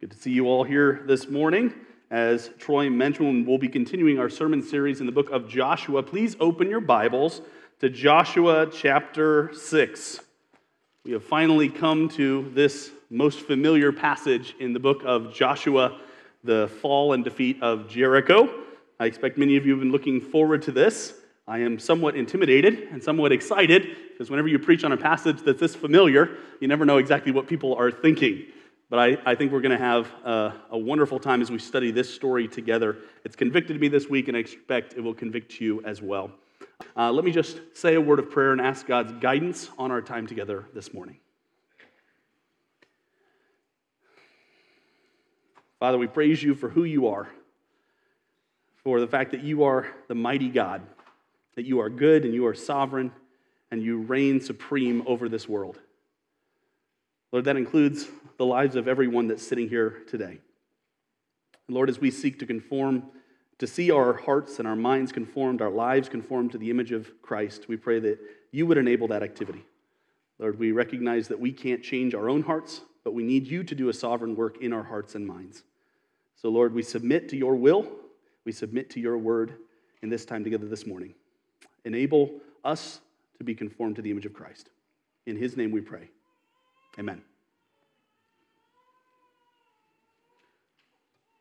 Good to see you all here this morning. As Troy mentioned, we'll be continuing our sermon series in the book of Joshua. Please open your Bibles to Joshua chapter 6. We have finally come to this most familiar passage in the book of Joshua, the fall and defeat of Jericho. I expect many of you have been looking forward to this. I am somewhat intimidated and somewhat excited because whenever you preach on a passage that's this familiar, you never know exactly what people are thinking. But I, I think we're going to have a, a, wonderful time as we study this story together. It's convicted me this week, and I expect it will convict you as well. Uh, let me just say a word of prayer and ask God's guidance on our time together this morning. Father, we praise you for who you are, for the fact that you are the mighty God, that you are good and you are sovereign, and you reign supreme over this world. Lord, that includes the lives of everyone that's sitting here today. And Lord, as we seek to conform, to see our hearts and our minds conformed, our lives conformed to the image of Christ, we pray that you would enable that activity. Lord, we recognize that we can't change our own hearts, but we need you to do a sovereign work in our hearts and minds. So, Lord, we submit to your will, we submit to your word in this time together this morning. Enable us to be conformed to the image of Christ. In his name we pray. Amen.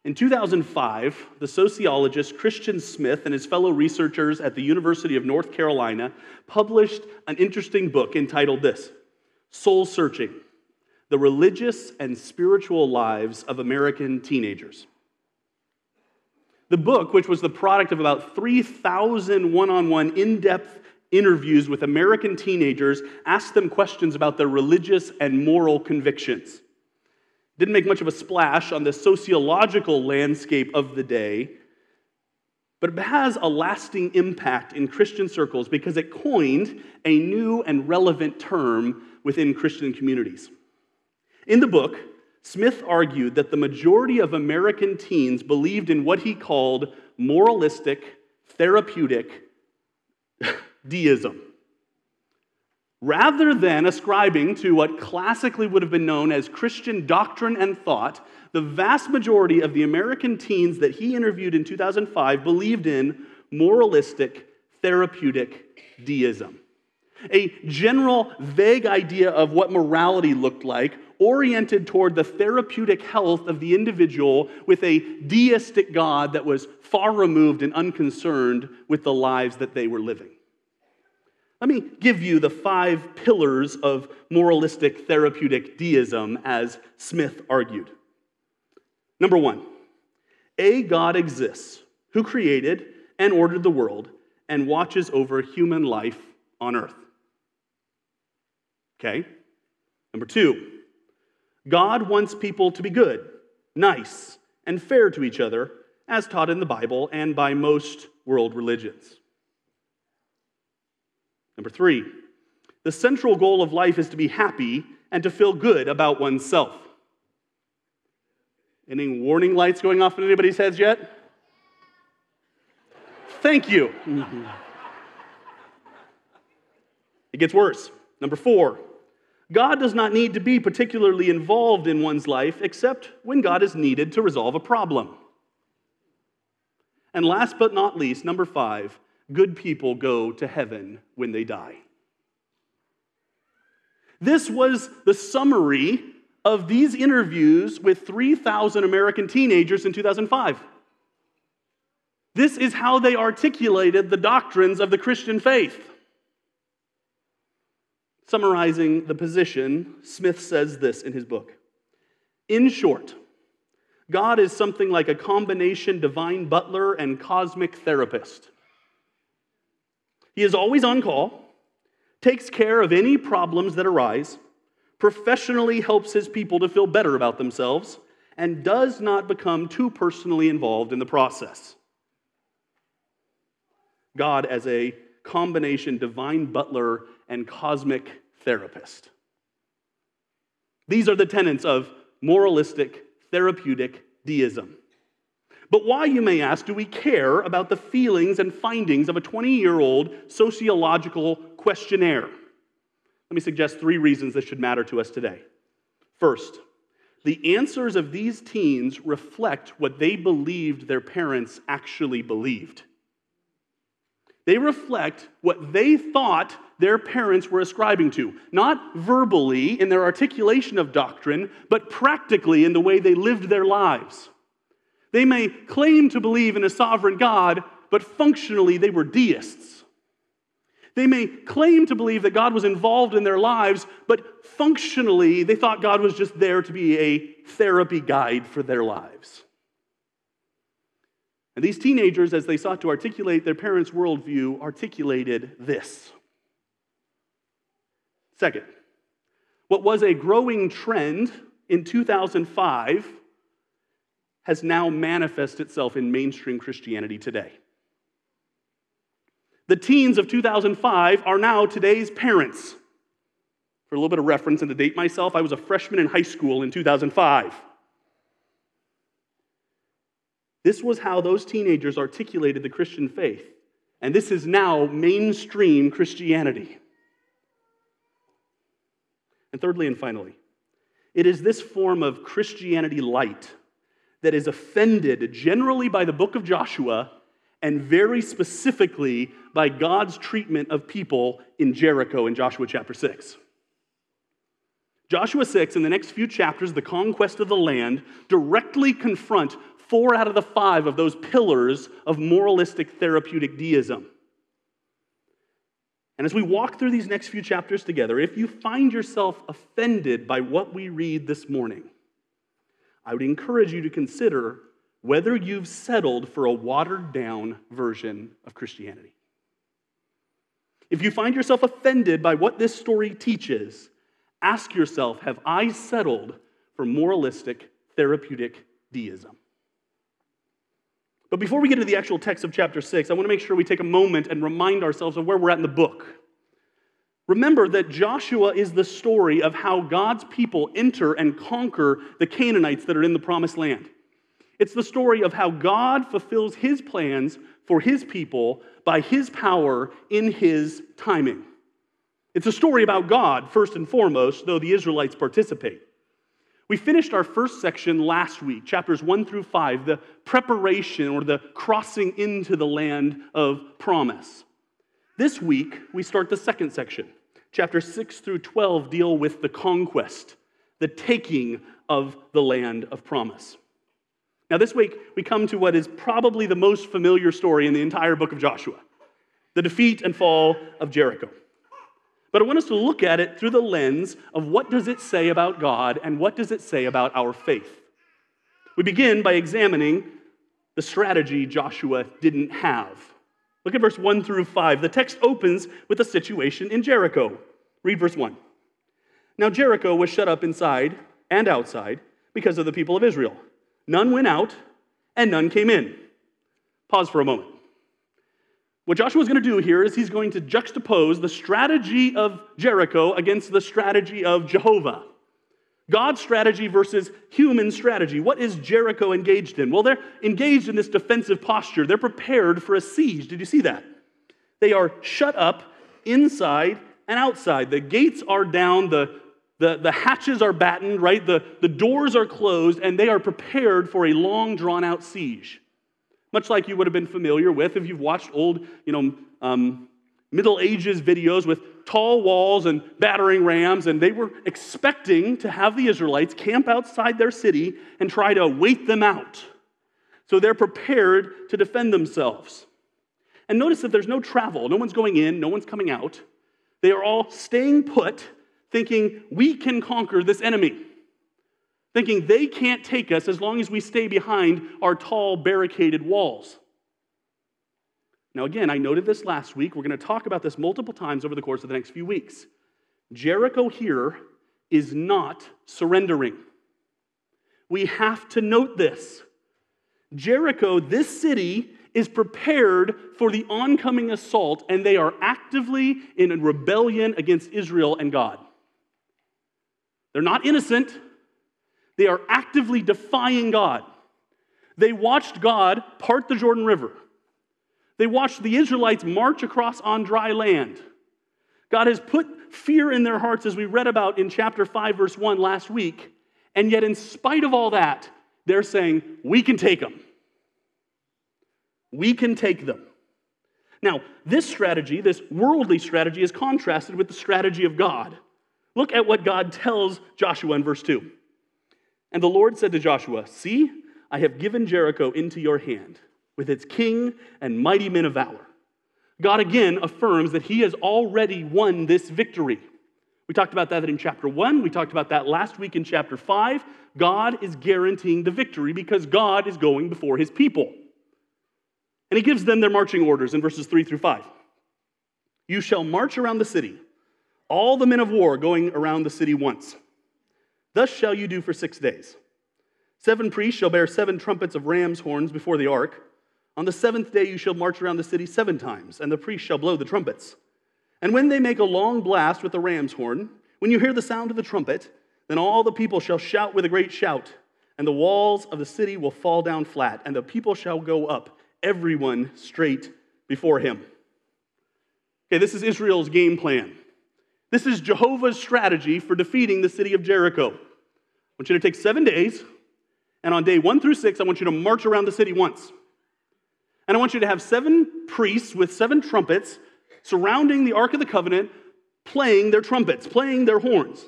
In 2005, the sociologist Christian Smith and his fellow researchers at the University of North Carolina published an interesting book entitled This Soul Searching The Religious and Spiritual Lives of American Teenagers. The book, which was the product of about 3,000 one on one, in depth interviews with American teenagers, asked them questions about their religious and moral convictions. Didn't make much of a splash on the sociological landscape of the day, but it has a lasting impact in Christian circles because it coined a new and relevant term within Christian communities. In the book, Smith argued that the majority of American teens believed in what he called moralistic, therapeutic deism. Rather than ascribing to what classically would have been known as Christian doctrine and thought, the vast majority of the American teens that he interviewed in 2005 believed in moralistic, therapeutic deism. A general, vague idea of what morality looked like, oriented toward the therapeutic health of the individual with a deistic God that was far removed and unconcerned with the lives that they were living. Let me give you the five pillars of moralistic therapeutic deism as Smith argued. Number one, a God exists who created and ordered the world and watches over human life on earth. Okay? Number two, God wants people to be good, nice, and fair to each other, as taught in the Bible and by most world religions. Number three, the central goal of life is to be happy and to feel good about oneself. Any warning lights going off in anybody's heads yet? Thank you. it gets worse. Number four, God does not need to be particularly involved in one's life except when God is needed to resolve a problem. And last but not least, number five, good people go to heaven when they die. This was the summary of these interviews with 3,000 American teenagers in 2005. This is how they articulated the doctrines of the Christian faith. Summarizing the position, Smith says this in his book In short, God is something like a combination divine butler and cosmic therapist. He is always on call, takes care of any problems that arise, professionally helps his people to feel better about themselves, and does not become too personally involved in the process. God as a combination divine butler and cosmic therapist. These are the tenets of moralistic therapeutic deism. But why, you may ask, do we care about the feelings and findings of a 20 year old sociological questionnaire? Let me suggest three reasons this should matter to us today. First, the answers of these teens reflect what they believed their parents actually believed. They reflect what they thought their parents were ascribing to, not verbally in their articulation of doctrine, but practically in the way they lived their lives. They may claim to believe in a sovereign God, but functionally they were deists. They may claim to believe that God was involved in their lives, but functionally they thought God was just there to be a therapy guide for their lives. And these teenagers, as they sought to articulate their parents' worldview, articulated this. Second, what was a growing trend in 2005 has now manifested itself in mainstream Christianity today. The teens of 2005 are now today's parents. For a little bit of reference and to date myself, I was a freshman in high school in 2005. This was how those teenagers articulated the Christian faith. And this is now mainstream Christianity. And thirdly and finally, it is this form of Christianity light that is offended generally by the book of Joshua and very specifically by God's treatment of people in Jericho in Joshua chapter 6. Joshua 6, in the next few chapters, the conquest of the land, directly confront four out of the five of those pillars of moralistic therapeutic deism. And as we walk through these next few chapters together, if you find yourself offended by what we read this morning, I would encourage you to consider whether you've settled for a watered down version of Christianity. If you find yourself offended by what this story teaches, ask yourself Have I settled for moralistic, therapeutic deism? But before we get to the actual text of chapter 6, I want to make sure we take a moment and remind ourselves of where we're at in the book. Remember that Joshua is the story of how God's people enter and conquer the Canaanites that are in the promised land. It's the story of how God fulfills his plans for his people by his power in his timing. It's a story about God, first and foremost, though the Israelites participate. We finished our first section last week, chapters 1 through 5, the preparation or the crossing into the land of promise. This week, we start the second section. Chapters 6 through 12 deal with the conquest, the taking of the land of promise. Now, this week, we come to what is probably the most familiar story in the entire book of Joshua the defeat and fall of Jericho. But I want us to look at it through the lens of what does it say about God and what does it say about our faith. We begin by examining the strategy Joshua didn't have. Look at verse 1 through 5. The text opens with a situation in Jericho. Read verse 1. Now, Jericho was shut up inside and outside because of the people of Israel. None went out, and none came in. Pause for a moment. What Joshua is going to do here is he's going to juxtapose the strategy of Jericho against the strategy of Jehovah. God's strategy versus human strategy. What is Jericho engaged in? Well, they're engaged in this defensive posture. They're prepared for a siege. Did you see that? They are shut up inside and outside. The gates are down, the the, the hatches are battened, right? The, the doors are closed, and they are prepared for a long, drawn out siege. Much like you would have been familiar with if you've watched old, you know, um, Middle Ages videos with tall walls and battering rams, and they were expecting to have the Israelites camp outside their city and try to wait them out. So they're prepared to defend themselves. And notice that there's no travel, no one's going in, no one's coming out. They are all staying put thinking we can conquer this enemy, thinking they can't take us as long as we stay behind our tall, barricaded walls. Now, again, I noted this last week. We're going to talk about this multiple times over the course of the next few weeks. Jericho here is not surrendering. We have to note this. Jericho, this city, is prepared for the oncoming assault, and they are actively in a rebellion against Israel and God. They're not innocent, they are actively defying God. They watched God part the Jordan River. They watched the Israelites march across on dry land. God has put fear in their hearts, as we read about in chapter 5, verse 1 last week, And yet, in spite of all that, they're saying, We can take them. We can take them. Now, this strategy, this worldly strategy, is contrasted with the strategy of God. Look at what God tells Joshua in verse 2. And the Lord said to Joshua, See, I have given Jericho into your hand, with its king and mighty men of valor. God again affirms that he has already won this victory. We talked about that in chapter 1. We talked about that last week in chapter 5. God is guaranteeing the victory because God is going before his people. And he gives them their marching orders in verses 3 through 5. You shall march around the city, all the men of war going around the city once. Thus shall you do for six days. Seven priests shall bear seven trumpets of ram's horns before the ark. On the seventh day you shall march around the city seven times, and the priests shall blow the trumpets. And when they make a long blast with the ram's horn, when you hear the sound of the trumpet, then all the people shall shout with a great shout, and the walls of the city will fall down flat, and the people shall go up, everyone straight before him. Okay, this is Israel's game plan. This is Jehovah's strategy for defeating the city of Jericho. I want you to take seven days, and on day one through six, I want you to march around the city once. And I want you to have seven priests with seven trumpets surrounding the Ark of the Covenant, playing their trumpets, playing their horns.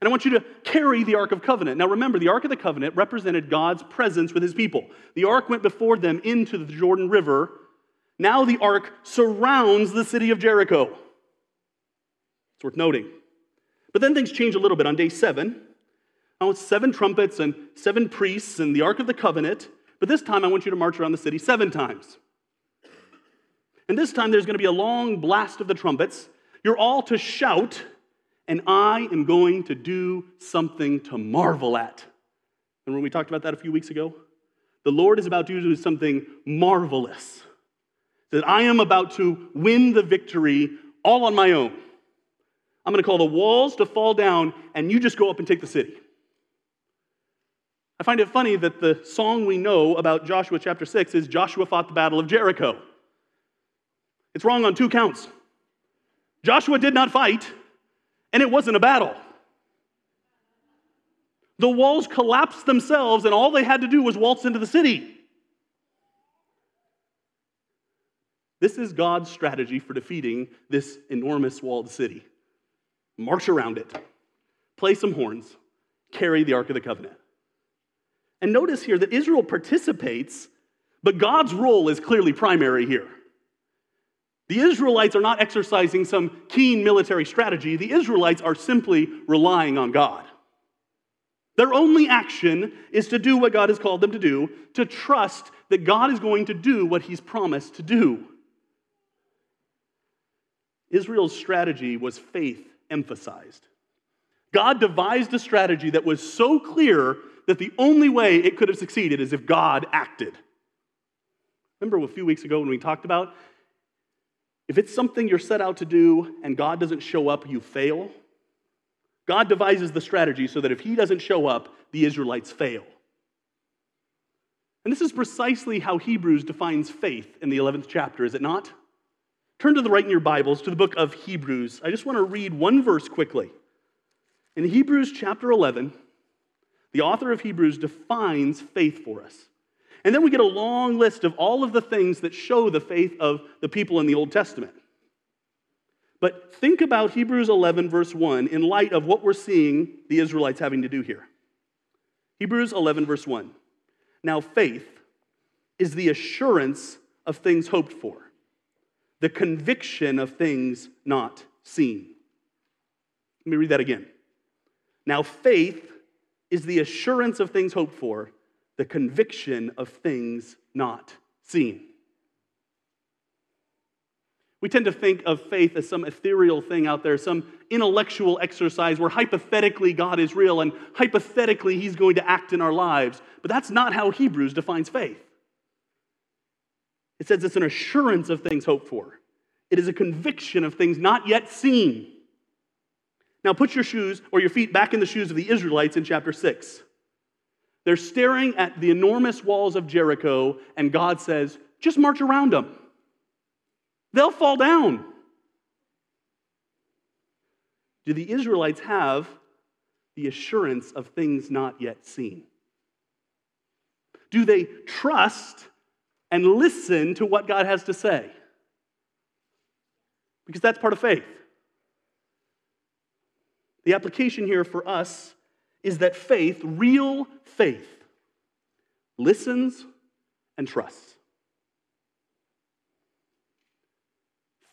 And I want you to carry the Ark of Covenant. Now remember, the Ark of the Covenant represented God's presence with his people. The Ark went before them into the Jordan River. Now the Ark surrounds the city of Jericho. It's worth noting. But then things change a little bit. On day seven, Now want seven trumpets and seven priests and the Ark of the Covenant. But this time I want you to march around the city seven times. And this time there's going to be a long blast of the trumpets. You're all to shout, and I am going to do something to marvel at. And when we talked about that a few weeks ago? The Lord is about to do something marvelous. That I am about to win the victory all on my own. I'm going to call the walls to fall down, and you just go up and take the city. I find it funny that the song we know about Joshua chapter 6 is Joshua fought the battle of Jericho. It's wrong on two counts. Joshua did not fight, and it wasn't a battle. The walls collapsed themselves, and all they had to do was waltz into the city. This is God's strategy for defeating this enormous walled city. March around it, play some horns, carry the Ark of the Covenant. And notice here that Israel participates, but God's role is clearly primary here. The Israelites are not exercising some keen military strategy. The Israelites are simply relying on God. Their only action is to do what God has called them to do, to trust that God is going to do what He's promised to do. Israel's strategy was faith emphasized. God devised a strategy that was so clear that the only way it could have succeeded is if God acted. Remember a few weeks ago when we talked about if it's something you're set out to do and God doesn't show up, you fail. God devises the strategy so that if He doesn't show up, the Israelites fail. And this is precisely how Hebrews defines faith in the 11th chapter, is it not? Turn to the right in your Bibles to the book of Hebrews. I just want to read one verse quickly. In Hebrews chapter 11, the author of Hebrews defines faith for us. And then we get a long list of all of the things that show the faith of the people in the Old Testament. But think about Hebrews 11, verse 1, in light of what we're seeing the Israelites having to do here. Hebrews 11, verse 1. Now, faith is the assurance of things hoped for, the conviction of things not seen. Let me read that again. Now, faith is the assurance of things hoped for, the conviction of things not seen. We tend to think of faith as some ethereal thing out there, some intellectual exercise where hypothetically God is real and hypothetically He's going to act in our lives. But that's not how Hebrews defines faith. It says it's an assurance of things hoped for, it is a conviction of things not yet seen. Now put your shoes or your feet back in the shoes of the Israelites in chapter 6. They're staring at the enormous walls of Jericho, and God says, just march around them. They'll fall down. Do the Israelites have the assurance of things not yet seen? Do they trust and listen to what God has to say? Because that's part of faith. The application here for us is that faith, real faith, listens and trusts.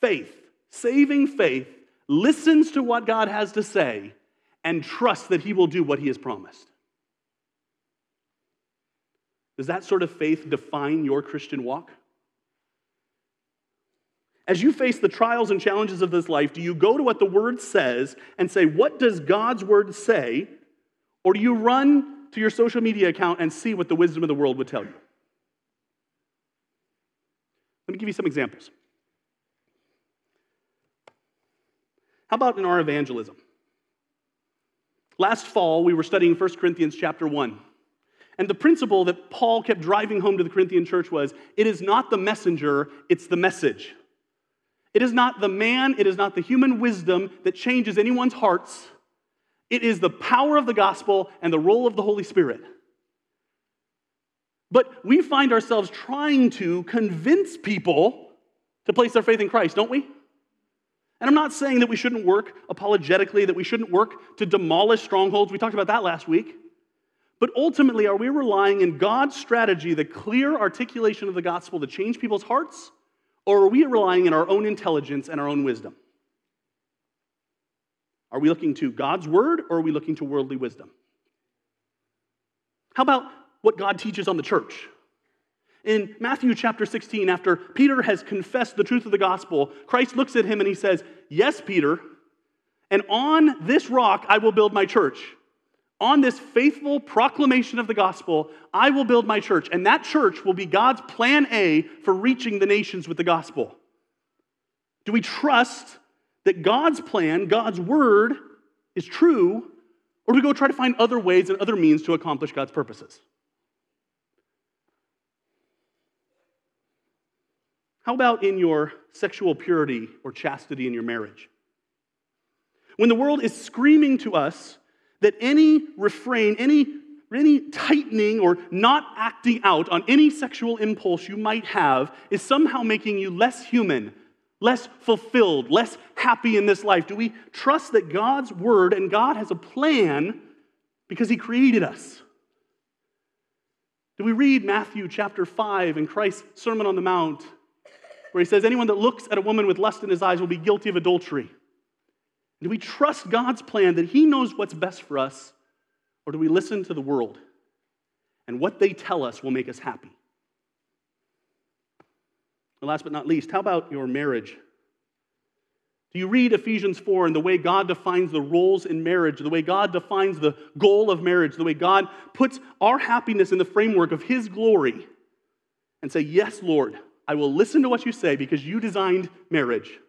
Faith, saving faith, listens to what God has to say and trusts that He will do what He has promised. Does that sort of faith define your Christian walk? As you face the trials and challenges of this life, do you go to what the Word says and say, What does God's Word say? Or do you run to your social media account and see what the wisdom of the world would tell you? Let me give you some examples. How about in our evangelism? Last fall, we were studying 1 Corinthians chapter 1. And the principle that Paul kept driving home to the Corinthian church was it is not the messenger, it's the message. It is not the man, it is not the human wisdom that changes anyone's hearts. It is the power of the gospel and the role of the Holy Spirit. But we find ourselves trying to convince people to place their faith in Christ, don't we? And I'm not saying that we shouldn't work apologetically, that we shouldn't work to demolish strongholds. We talked about that last week. But ultimately, are we relying in God's strategy, the clear articulation of the gospel to change people's hearts? Or are we relying on our own intelligence and our own wisdom? Are we looking to God's word or are we looking to worldly wisdom? How about what God teaches on the church? In Matthew chapter 16, after Peter has confessed the truth of the gospel, Christ looks at him and he says, Yes, Peter, and on this rock I will build my church. On this faithful proclamation of the gospel, I will build my church, and that church will be God's plan A for reaching the nations with the gospel. Do we trust that God's plan, God's word, is true, or do we go try to find other ways and other means to accomplish God's purposes? How about in your sexual purity or chastity in your marriage? When the world is screaming to us that any refrain, any, any tightening or not acting out on any sexual impulse you might have is somehow making you less human, less fulfilled, less happy in this life? Do we trust that God's word and God has a plan because He created us? Do we read Matthew chapter 5 and Christ's Sermon on the Mount where he says, Anyone that looks at a woman with lust in his eyes will be guilty of adultery. Do we trust God's plan that he knows what's best for us, or do we listen to the world and what they tell us will make us happy? And last but not least, how about your marriage? Do you read Ephesians 4 and the way God defines the roles in marriage, the way God defines the goal of marriage, the way God puts our happiness in the framework of His glory, and say, Yes, Lord, I will listen to what you say because you designed marriage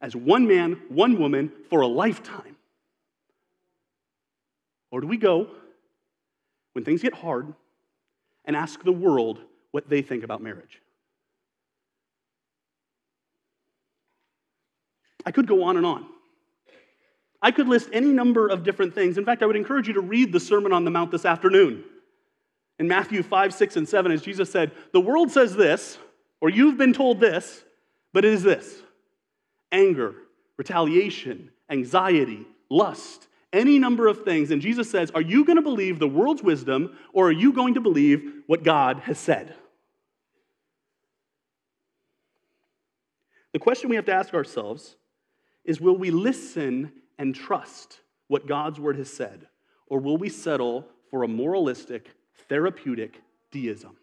as one man, one woman for a lifetime? Or do we go when things get hard and ask the world what they think about marriage? I could go on and on. I could list any number of different things. In fact, I would encourage you to read the Sermon on the Mount this afternoon in Matthew 5, 6, and 7, as Jesus said, The world says this, or you've been told this, but it is this anger, retaliation, anxiety, lust, any number of things. And Jesus says, Are you going to believe the world's wisdom, or are you going to believe what God has said? The question we have to ask ourselves is Will we listen and trust what God's word has said, or will we settle for a moralistic, therapeutic deism.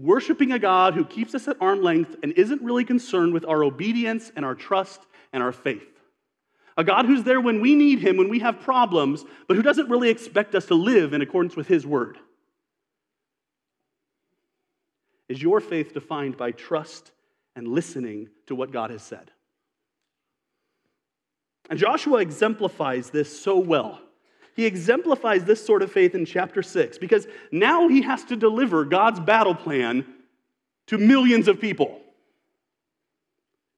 Worshipping a God who keeps us at arm length and isn't really concerned with our obedience and our trust and our faith. A God who's there when we need Him, when we have problems, but who doesn't really expect us to live in accordance with His word. Is your faith defined by trust and listening to what God has said? And Joshua exemplifies this so well he exemplifies this sort of faith in chapter 6 because now he has to deliver God's battle plan to millions of people.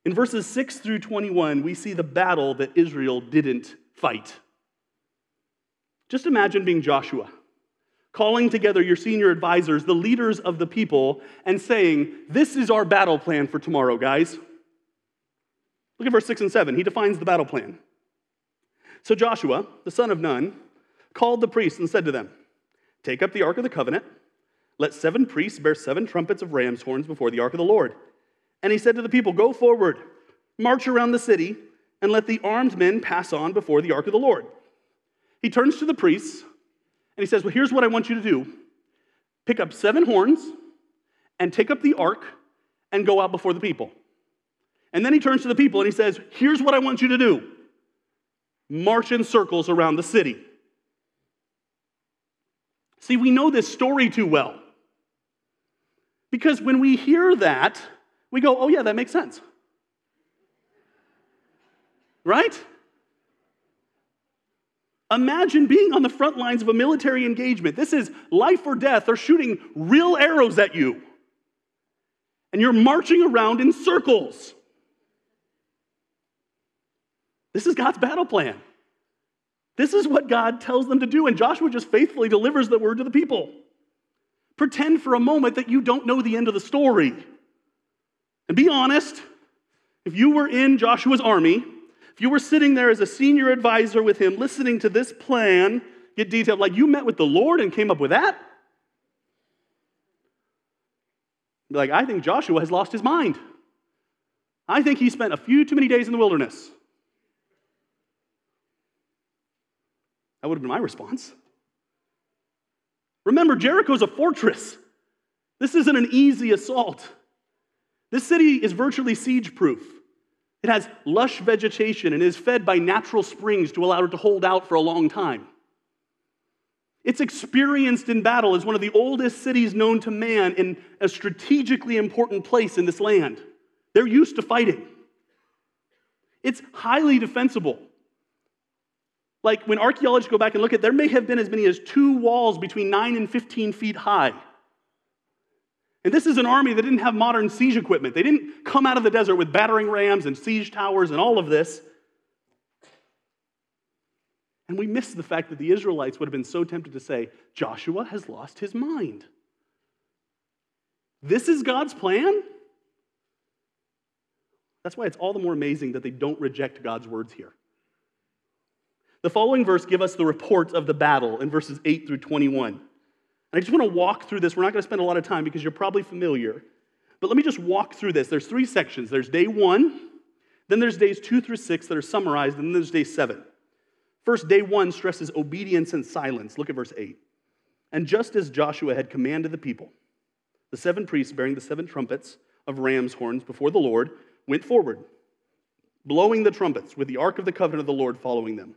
In verses 6 through 21, we see the battle that Israel didn't fight. Just imagine being Joshua, calling together your senior advisors, the leaders of the people, and saying, This is our battle plan for tomorrow, guys. Look at verse 6 and 7. He defines the battle plan. So Joshua, the son of Nun, called the priests and said to them, Take up the Ark of the Covenant. Let seven priests bear seven trumpets of ram's horns before the Ark of the Lord. And he said to the people, Go forward, march around the city, and let the armed men pass on before the Ark of the Lord. He turns to the priests and he says, Well, here's what I want you to do pick up seven horns and take up the ark and go out before the people. And then he turns to the people and he says, Here's what I want you to do march in circles around the city. See, we know this story too well. Because when we hear that, we go, Oh, yeah, that makes sense. Right? Imagine being on the front lines of a military engagement. This is life or death. They're shooting real arrows at you. And you're marching around in circles. This is God's battle plan. This is what God tells them to do. And Joshua just faithfully delivers the word to the people. Pretend for a moment that you don't know the end of the story. And be honest. If you were in Joshua's army, if you were sitting there as a senior advisor with him, listening to this plan get detailed, like you met with the Lord and came up with that, like, I think Joshua has lost his mind. I think he spent a few too many days in the wilderness. That would have been my response. Remember, Jericho's a fortress. This isn't an easy assault. This city is virtually siege proof. It has lush vegetation and is fed by natural springs to allow it to hold out for a long time. It's experienced in battle as one of the oldest cities known to man in a strategically important place in this land. They're used to fighting. It's highly defensible. Like when archaeologists go back and look at, there may have been as many as two walls between 9 and 15 feet high and this is an army that didn't have modern siege equipment. They didn't come out of the desert with battering rams and siege towers and all of this. And we miss the fact that the Israelites would have been so tempted to say, Joshua has lost his mind. This is God's plan? That's why it's all the more amazing that they don't reject God's words here. The following verse give us the report of the battle in verses 8 through 21. I just want to walk through this. We're not going to spend a lot of time because you're probably familiar. But let me just walk through this. There's three sections there's day one, then there's days two through six that are summarized, and then there's day seven. First, day one stresses obedience and silence. Look at verse 8. And just as Joshua had commanded the people, the seven priests bearing the seven trumpets of ram's horns before the Lord went forward, blowing the trumpets, with the ark of the covenant of the Lord following them.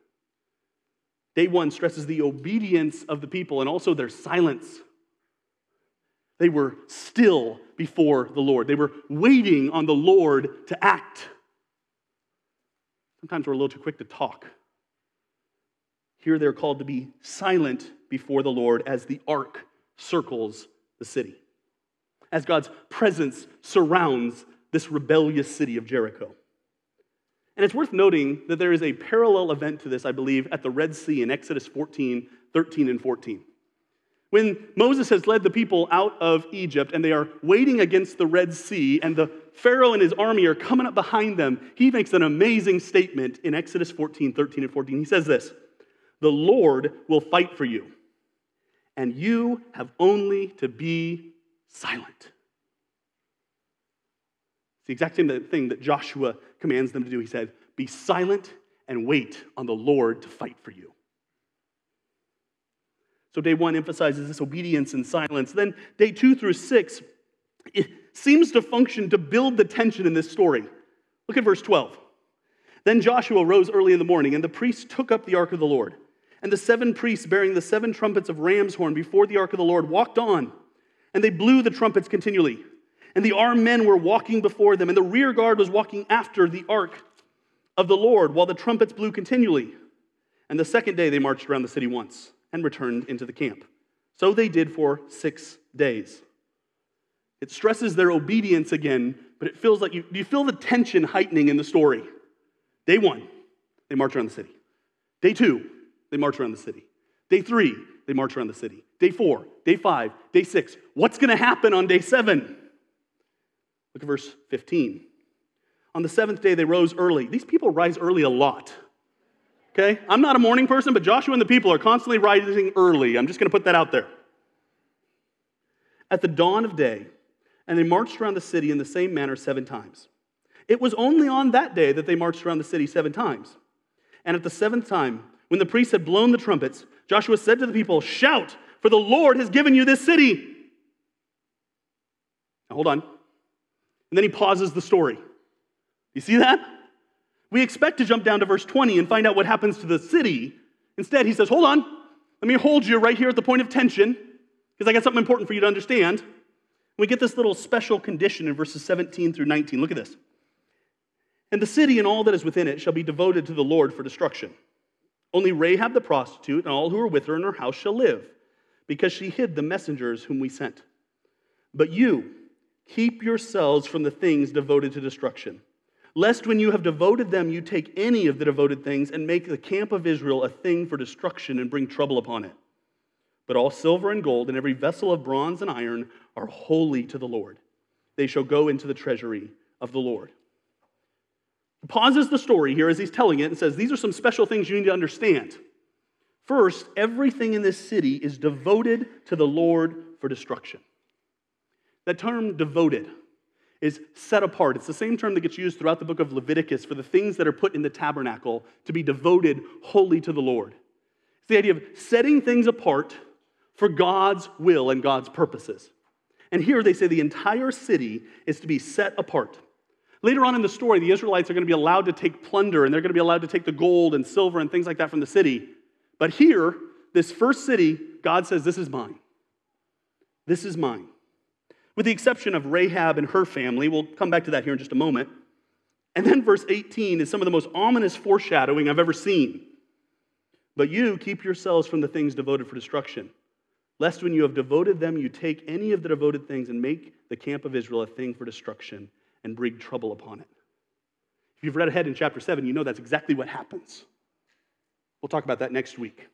Day one stresses the obedience of the people and also their silence. They were still before the Lord, they were waiting on the Lord to act. Sometimes we're a little too quick to talk. Here they're called to be silent before the Lord as the ark circles the city, as God's presence surrounds this rebellious city of Jericho. And it's worth noting that there is a parallel event to this, I believe, at the Red Sea in Exodus 14, 13, and 14. When Moses has led the people out of Egypt and they are waiting against the Red Sea, and the Pharaoh and his army are coming up behind them, he makes an amazing statement in Exodus 14, 13, and 14. He says this The Lord will fight for you, and you have only to be silent. It's the exact same thing that Joshua commands them to do. He said, Be silent and wait on the Lord to fight for you. So, day one emphasizes this obedience and silence. Then, day two through six, it seems to function to build the tension in this story. Look at verse 12. Then Joshua rose early in the morning, and the priests took up the ark of the Lord. And the seven priests bearing the seven trumpets of ram's horn before the ark of the Lord walked on And they blew the trumpets continually. And the armed men were walking before them, and the rear guard was walking after the ark of the Lord, while the trumpets blew continually. And the second day they marched around the city once and returned into the camp. So they did for six days. It stresses their obedience again, but it feels like you, you feel the tension heightening in the story. Day one, they march around the city. Day two, they march around the city. Day three, they march around the city. Day four, day five, day six. What's going to happen on day seven? Look at verse 15. On the seventh day, they rose early. These people rise early a lot. Okay? I'm not a morning person, but Joshua and the people are constantly rising early. I'm just going to put that out there. At the dawn of day, and they marched around the city in the same manner seven times. It was only on that day that they marched around the city seven times. And at the seventh time, when the priests had blown the trumpets, Joshua said to the people, Shout, for the Lord has given you this city. Now, hold on. And then he pauses the story. You see that? We expect to jump down to verse 20 and find out what happens to the city. Instead, he says, Hold on. Let me hold you right here at the point of tension because I got something important for you to understand. We get this little special condition in verses 17 through 19. Look at this. And the city and all that is within it shall be devoted to the Lord for destruction. Only Rahab the prostitute and all who are with her in her house shall live, because she hid the messengers whom we sent. But you, keep yourselves from the things devoted to destruction, lest when you have devoted them, you take any of the devoted things and make the camp of Israel a thing for destruction and bring trouble upon it. But all silver and gold and every vessel of bronze and iron are holy to the Lord. They shall go into the treasury of the Lord. He pauses the story here as he's telling it and says, These are some special things you need to understand. First, everything in this city is devoted to the Lord for destruction. That term devoted is set apart. It's the same term that gets used throughout the book of Leviticus for the things that are put in the tabernacle to be devoted wholly to the Lord. It's the idea of setting things apart for God's will and God's purposes. And here they say the entire city is to be set apart. Later on in the story, the Israelites are going to be allowed to take plunder and they're going to be allowed to take the gold and silver and things like that from the city. But here, this first city, God says, This is mine. This is mine. With the exception of Rahab and her family, we'll come back to that here in just a moment. And then verse 18 is some of the most ominous foreshadowing I've ever seen. But you keep yourselves from the things devoted for destruction, lest when you have devoted them, you take any of the devoted things and make the camp of Israel a thing for destruction and bring trouble upon it. If you've read ahead in chapter 7, you know that's exactly what happens. We'll talk about that next week.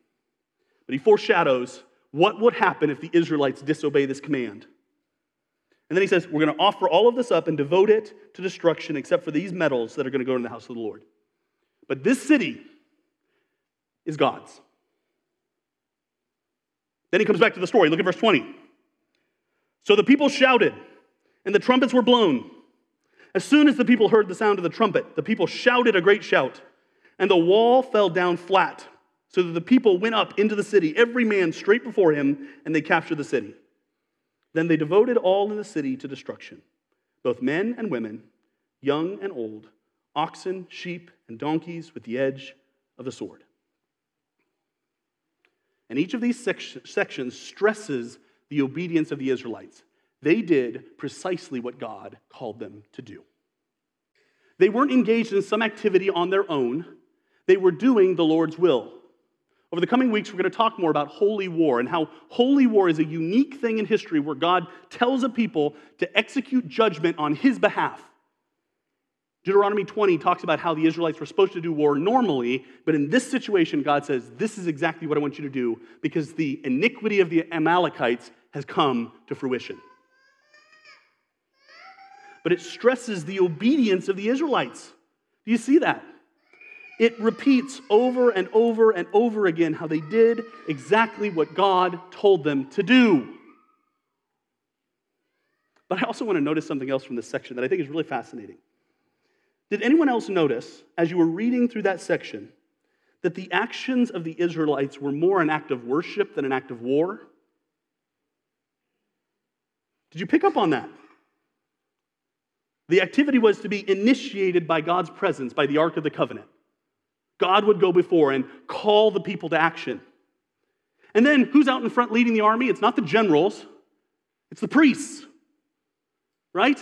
But he foreshadows what would happen if the Israelites disobey this command. And then he says, We're going to offer all of this up and devote it to destruction, except for these metals that are going to go into the house of the Lord. But this city is God's. Then he comes back to the story. Look at verse 20. So the people shouted, and the trumpets were blown as soon as the people heard the sound of the trumpet, the people shouted a great shout, and the wall fell down flat, so that the people went up into the city, every man straight before him, and they captured the city. Then they devoted all in the city to destruction, both men and women, young and old, oxen, sheep, and donkeys with the edge of the sword. And each of these sections stresses the obedience of the Israelites. They did precisely what God called them to do. They weren't engaged in some activity on their own, they were doing the Lord's will. Over the coming weeks, we're going to talk more about holy war and how holy war is a unique thing in history where God tells a people to execute judgment on his behalf. Deuteronomy 20 talks about how the Israelites were supposed to do war normally, but in this situation, God says, This is exactly what I want you to do because the iniquity of the Amalekites has come to fruition but it stresses the obedience of the Israelites. Do you see that? It repeats over and over and over again how they did exactly what God told them to do. But I also want to notice something else from this section that I think is really fascinating. Did anyone else notice, as you were reading through that section, that the actions of the Israelites were more an act of worship than an act of war? Did you pick up on that? The activity was to be initiated by God's presence, by the Ark of the Covenant. God would go before and call the people to action. And then who's out in front leading the army? It's not the generals, It's the priests, right?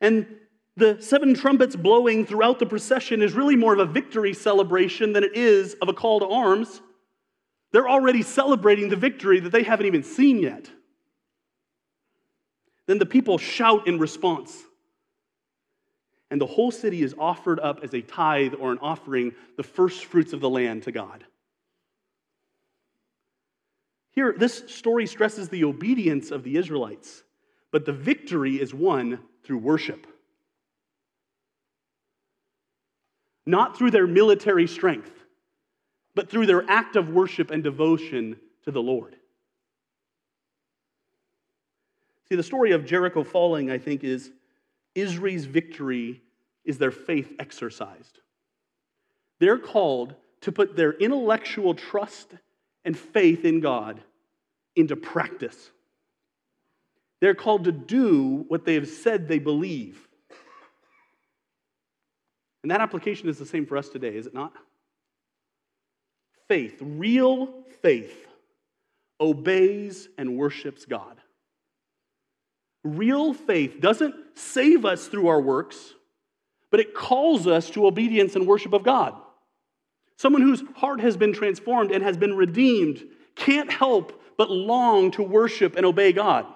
And the seven trumpets blowing throughout the procession is really more of a victory celebration than it is of a call to arms. They're already celebrating the victory that they haven't even seen yet. Then the people shout in response. And the whole city is offered up as a tithe or an offering, the first fruits of the land to God. Here, this story stresses the obedience of the Israelites, but the victory is won through worship. Not through their military strength, but through their act of worship and devotion to the Lord. See, the story of Jericho falling, I think, is Israel's victory is their faith exercised. They're called to put their intellectual trust and faith in God into practice. They're called to do what they have said they believe. And that application is the same for us today, is it not? Faith, real faith, obeys and worships God. Real faith doesn't save us through our works, but it calls us to obedience and worship of God. Someone whose heart has been transformed and has been redeemed can't help but long to worship and obey God.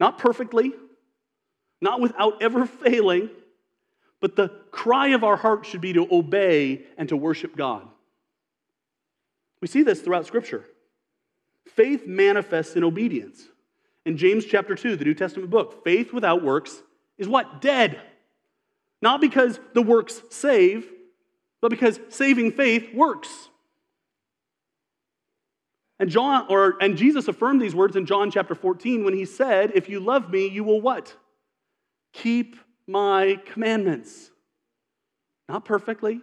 Not perfectly, not without ever failing, but the cry of our heart should be to obey and to worship God. We see this throughout Scripture. Faith manifests in obedience. In James chapter 2, the New Testament book, faith without works is what? Dead. Not because the works save, but because saving faith works. And John or and Jesus affirmed these words in John chapter 14 when he said, "If you love me, you will what? Keep my commandments." Not perfectly,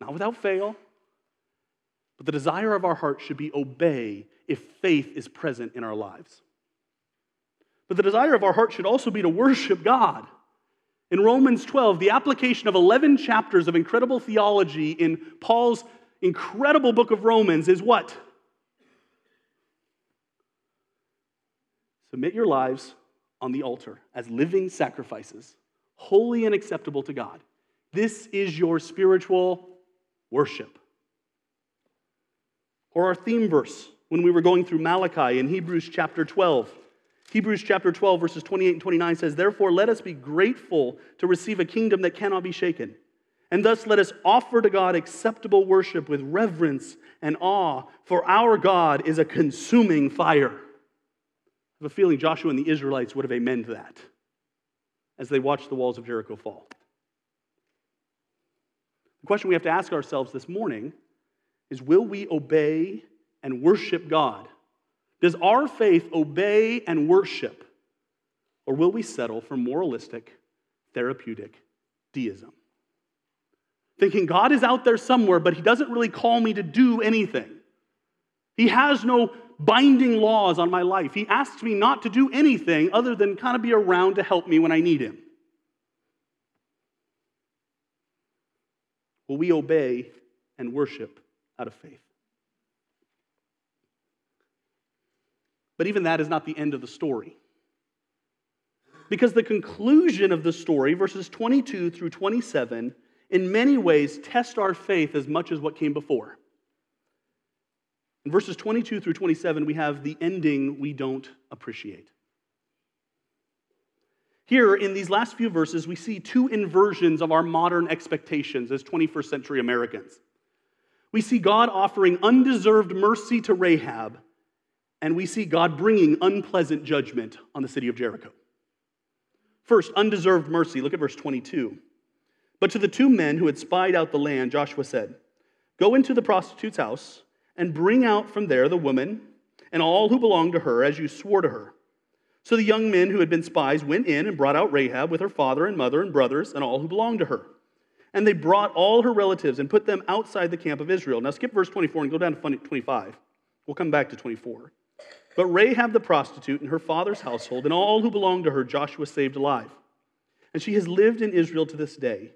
not without fail, but the desire of our heart should be obey if faith is present in our lives. But the desire of our heart should also be to worship God. In Romans 12, the application of 11 chapters of incredible theology in Paul's incredible book of Romans is what? Submit your lives on the altar as living sacrifices, holy and acceptable to God. This is your spiritual worship. Or our theme verse when we were going through Malachi in Hebrews chapter 12. Hebrews chapter 12, verses 28 and 29 says, Therefore, let us be grateful to receive a kingdom that cannot be shaken. And thus let us offer to God acceptable worship with reverence and awe, for our God is a consuming fire. I have a feeling Joshua and the Israelites would have amened that as they watched the walls of Jericho fall. The question we have to ask ourselves this morning is will we obey and worship God? Does our faith obey and worship? Or will we settle for moralistic, therapeutic deism? Thinking God is out there somewhere, but He doesn't really call me to do anything. He has no binding laws on my life. He asks me not to do anything other than kind of be around to help me when I need Him. Will we obey and worship out of faith? But even that is not the end of the story. Because the conclusion of the story, verses 22 through 27, in many ways test our faith as much as what came before. In verses 22 through 27, we have the ending we don't appreciate. Here, in these last few verses, we see two inversions of our modern expectations as 21st century Americans. We see God offering undeserved mercy to Rahab, and we see God bringing unpleasant judgment on the city of Jericho. First, undeserved mercy. Look at verse 22. But to the two men who had spied out the land, Joshua said, Go into the prostitute's house and bring out from there the woman and all who belong to her, as you swore to her. So the young men who had been spies went in and brought out Rahab with her father and mother and brothers and all who belonged to her. And they brought all her relatives and put them outside the camp of Israel. Now skip verse 24 and go down to 25. We'll come back to 24. But Rahab the prostitute and her father's household and all who belonged to her, Joshua saved alive. And she has lived in Israel to this day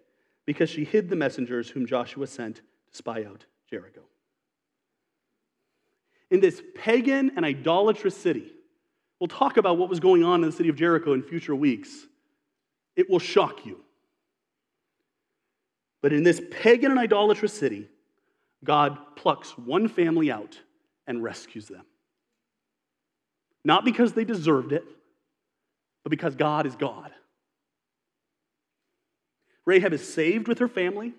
because she hid the messengers whom Joshua sent to spy out Jericho. In this pagan and idolatrous city, We'll talk about what was going on in the city of Jericho in future weeks. It will shock you. But in this pagan and idolatrous city, God plucks one family out and rescues them. Not because they deserved it, but because God is God. Rahab is saved with her family.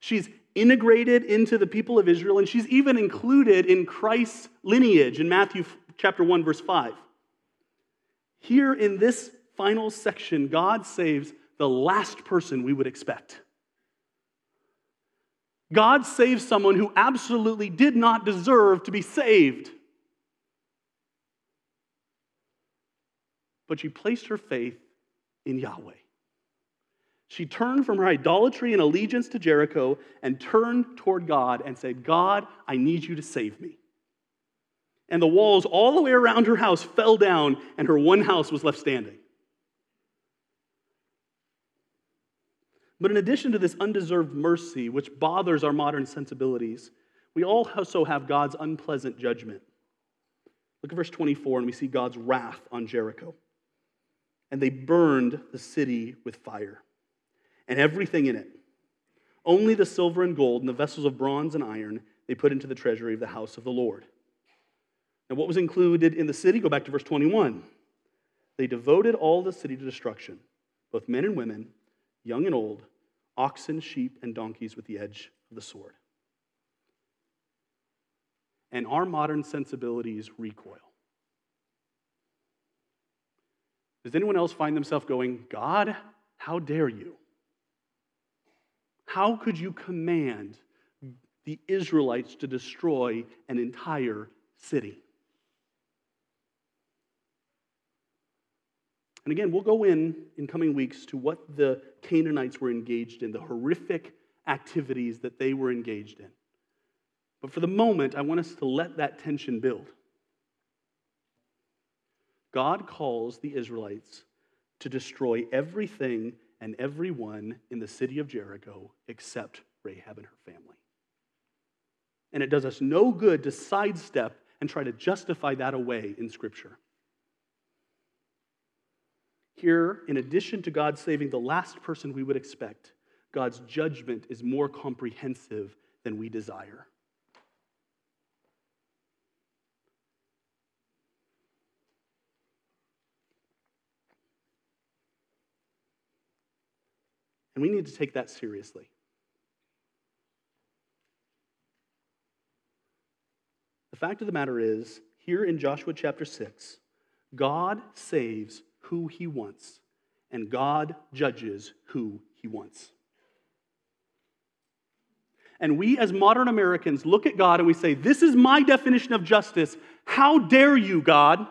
She's integrated into the people of Israel, and she's even included in Christ's lineage in Matthew chapter 1, verse 5. Here in this final section, God saves the last person we would expect. God saves someone who absolutely did not deserve to be saved. But she placed her faith in Yahweh. She turned from her idolatry and allegiance to Jericho and turned toward God and said, God, I need you to save me. And the walls all the way around her house fell down, and her one house was left standing. But in addition to this undeserved mercy, which bothers our modern sensibilities, we also have God's unpleasant judgment. Look at verse 24, and we see God's wrath on Jericho. And they burned the city with fire, and everything in it. Only the silver and gold and the vessels of bronze and iron they put into the treasury of the house of the Lord. Now, what was included in the city? Go back to verse 21. They devoted all the city to destruction, both men and women, young and old, oxen, sheep, and donkeys with the edge of the sword. And our modern sensibilities recoil. Does anyone else find themselves going, God, how dare you? How could you command the Israelites to destroy an entire city? And again, we'll go in in coming weeks to what the Canaanites were engaged in, the horrific activities that they were engaged in. But for the moment, I want us to let that tension build. God calls the Israelites to destroy everything and everyone in the city of Jericho except Rahab and her family. And it does us no good to sidestep and try to justify that away in Scripture. Here, in addition to God saving the last person we would expect, God's judgment is more comprehensive than we desire. And we need to take that seriously. The fact of the matter is, here in Joshua chapter 6, God saves who he wants, and God judges who he wants. And we, as modern Americans, look at God and we say, This is my definition of justice. How dare you, God?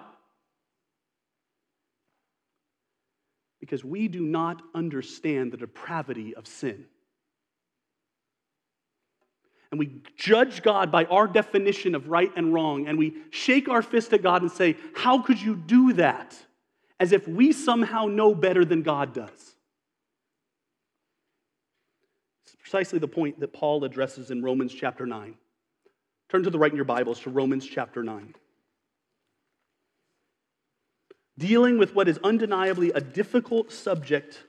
Because we do not understand the depravity of sin. And we judge God by our definition of right and wrong, and we shake our fist at God and say, How could you do that? as if we somehow know better than God does. It's precisely the point that Paul addresses in Romans chapter 9. Turn to the right in your Bibles to Romans chapter 9. Dealing with what is undeniably a difficult subject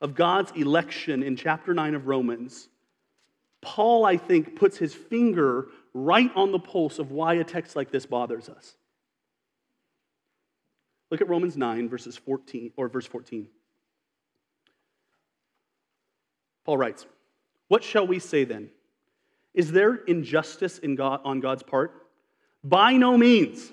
of God's election in chapter 9 of Romans, Paul, I think, puts his finger right on the pulse of why a text like this bothers us. Look at Romans 9, verses 14, or verse 14. Paul writes, What shall we say then? Is there injustice in God, on God's part? By no means.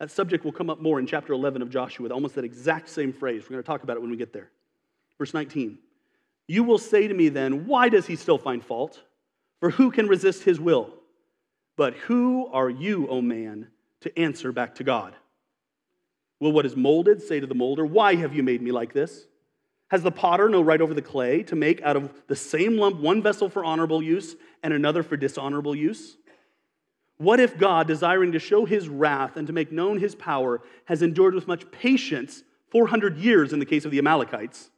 That subject will come up more in chapter 11 of Joshua, with almost that exact same phrase. We're going to talk about it when we get there. Verse 19 You will say to me then, Why does he still find fault? For who can resist his will? But who are you, O man, to answer back to God? Will what is molded say to the molder, Why have you made me like this? Has the potter no right over the clay to make out of the same lump one vessel for honorable use and another for dishonorable use? What if God, desiring to show his wrath and to make known his power, has endured with much patience 400 years in the case of the Amalekites,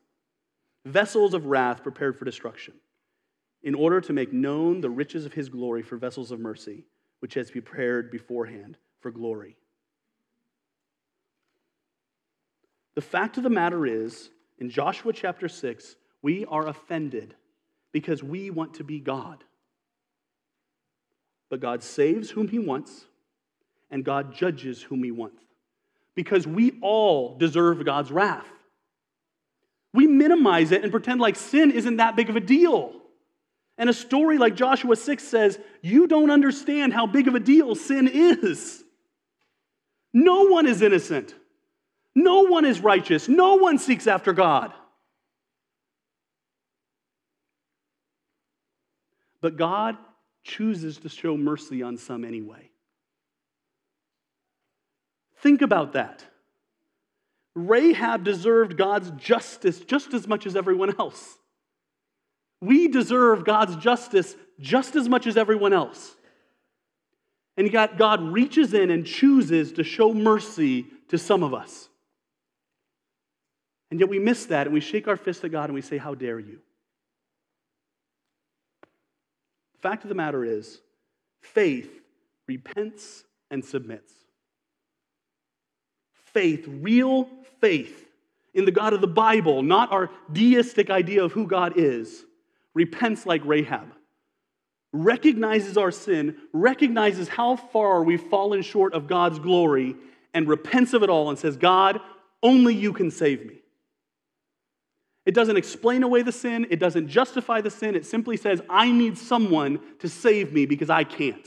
vessels of wrath prepared for destruction, in order to make known the riches of his glory for vessels of mercy, which has prepared beforehand for glory? The fact of the matter is, in Joshua chapter 6, we are offended because we want to be God. But God saves whom he wants, and God judges whom he wants. Because we all deserve God's wrath. We minimize it and pretend like sin isn't that big of a deal. And a story like Joshua 6 says, You don't understand how big of a deal sin is. No one is innocent. No one is righteous. No one seeks after God. But God chooses to show mercy on some anyway. Think about that. Rahab deserved God's justice just as much as everyone else. We deserve God's justice just as much as everyone else. And yet, God reaches in and chooses to show mercy to some of us. And yet we miss that and we shake our fist at God and we say, How dare you? The fact of the matter is, faith repents and submits. Faith, real faith in the God of the Bible, not our deistic idea of who God is, repents like Rahab, recognizes our sin, recognizes how far we've fallen short of God's glory, and repents of it all and says, God, only you can save me. It doesn't explain away the sin, it doesn't justify the sin. It simply says, I need someone to save me because I can't.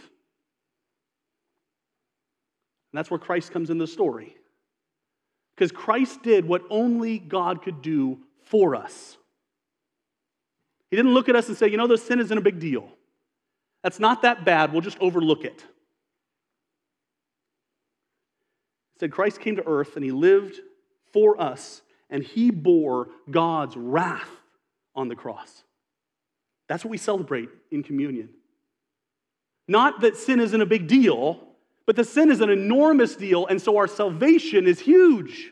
And that's where Christ comes in the story. Because Christ did what only God could do for us. He didn't look at us and say, you know, the sin isn't a big deal. That's not that bad. We'll just overlook it. He said Christ came to earth and he lived for us and he bore God's wrath on the cross. That's what we celebrate in communion. Not that sin isn't a big deal, but the sin is an enormous deal, and so our salvation is huge.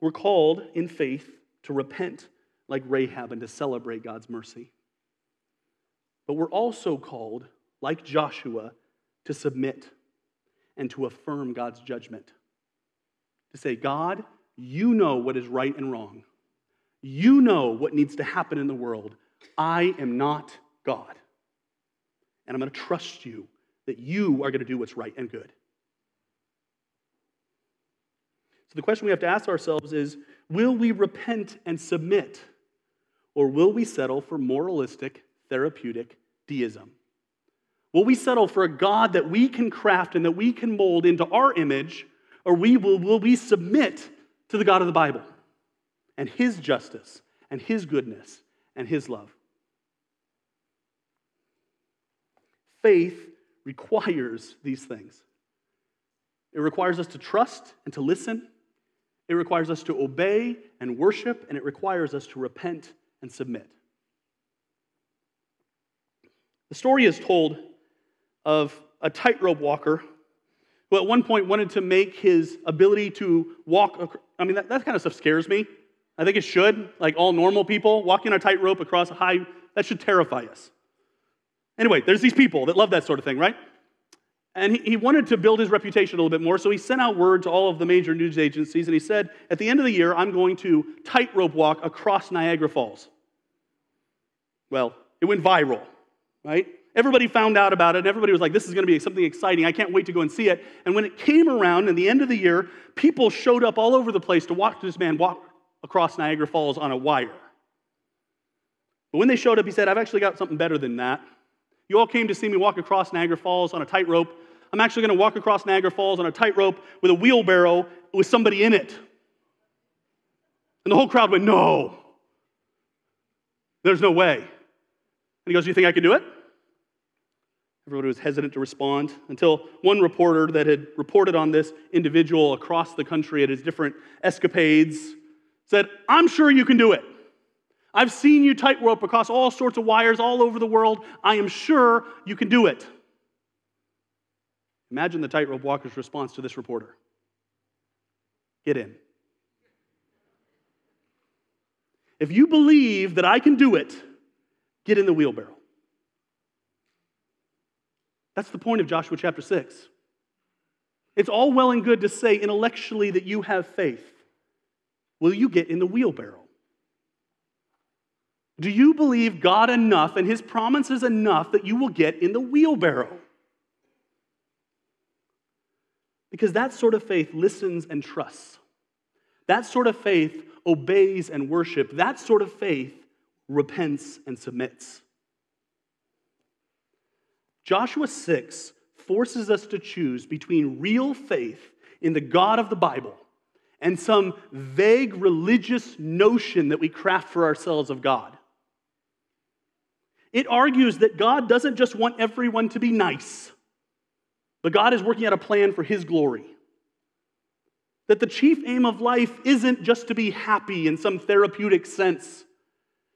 We're called in faith to repent like Rahab and to celebrate God's mercy. But we're also called, like Joshua, to submit and to affirm God's judgment to say, God, you know what is right and wrong. You know what needs to happen in the world. I am not God. And I'm going to trust you that you are going to do what's right and good. So the question we have to ask ourselves is will we repent and submit, or will we settle for moralistic, therapeutic deism? Will we settle for a God that we can craft and that we can mold into our image or we will, will we submit to the God of the Bible and his justice and his goodness and his love? Faith requires these things. It requires us to trust and to listen. It requires us to obey and worship, and it requires us to repent and submit. The story is told of a tightrope walker who at one point wanted to make his ability to walk. I mean, that, that kind of stuff scares me. I think it should. Like all normal people, walking a tightrope across a high, that should terrify us. Anyway, there's these people that love that sort of thing, right? And he, he wanted to build his reputation a little bit more, so he sent out word to all of the major news agencies, and he said, At the end of the year, I'm going to tightrope walk across Niagara Falls. Well, it went viral, right? Everybody found out about it, and everybody was like, this is going to be something exciting. I can't wait to go and see it. And when it came around in the end of the year, people showed up all over the place to watch this man walk across Niagara Falls on a wire. But when they showed up, he said, I've actually got something better than that. You all came to see me walk across Niagara Falls on a tightrope. I'm actually going to walk across Niagara Falls on a tightrope with a wheelbarrow with somebody in it. And the whole crowd went, No, there's no way. And he goes, Do You think I can do it? Everybody was hesitant to respond until one reporter that had reported on this individual across the country at his different escapades said, I'm sure you can do it. I've seen you tightrope across all sorts of wires all over the world. I am sure you can do it. Imagine the tightrope walker's response to this reporter Get in. If you believe that I can do it, get in the wheelbarrow. That's the point of Joshua chapter 6. It's all well and good to say intellectually that you have faith. Will you get in the wheelbarrow? Do you believe God enough and his promises enough that you will get in the wheelbarrow? Because that sort of faith listens and trusts. That sort of faith obeys and worships. That sort of faith repents and submits. Joshua 6 forces us to choose between real faith in the God of the Bible and some vague religious notion that we craft for ourselves of God. It argues that God doesn't just want everyone to be nice, but God is working out a plan for His glory. That the chief aim of life isn't just to be happy in some therapeutic sense,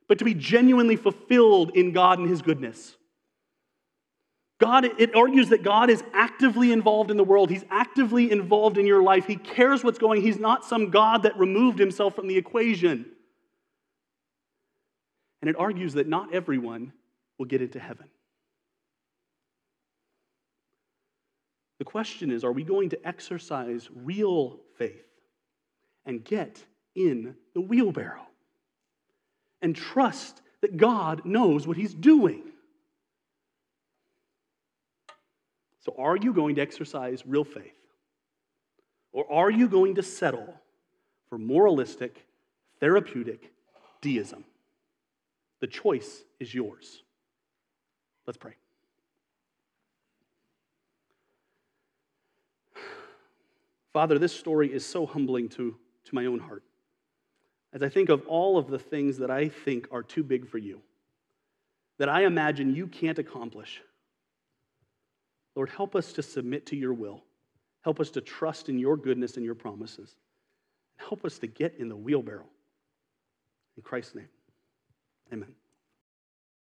but to be genuinely fulfilled in God and His goodness. God, it argues that God is actively involved in the world. He's actively involved in your life. He cares what's going. He's not some God that removed himself from the equation. And it argues that not everyone will get into heaven. The question is are we going to exercise real faith and get in the wheelbarrow and trust that God knows what He's doing? So, are you going to exercise real faith? Or are you going to settle for moralistic, therapeutic deism? The choice is yours. Let's pray. Father, this story is so humbling to, to my own heart. As I think of all of the things that I think are too big for you, that I imagine you can't accomplish, Lord, help us to submit to your will. Help us to trust in your goodness and your promises. Help us to get in the wheelbarrow. In Christ's name, amen.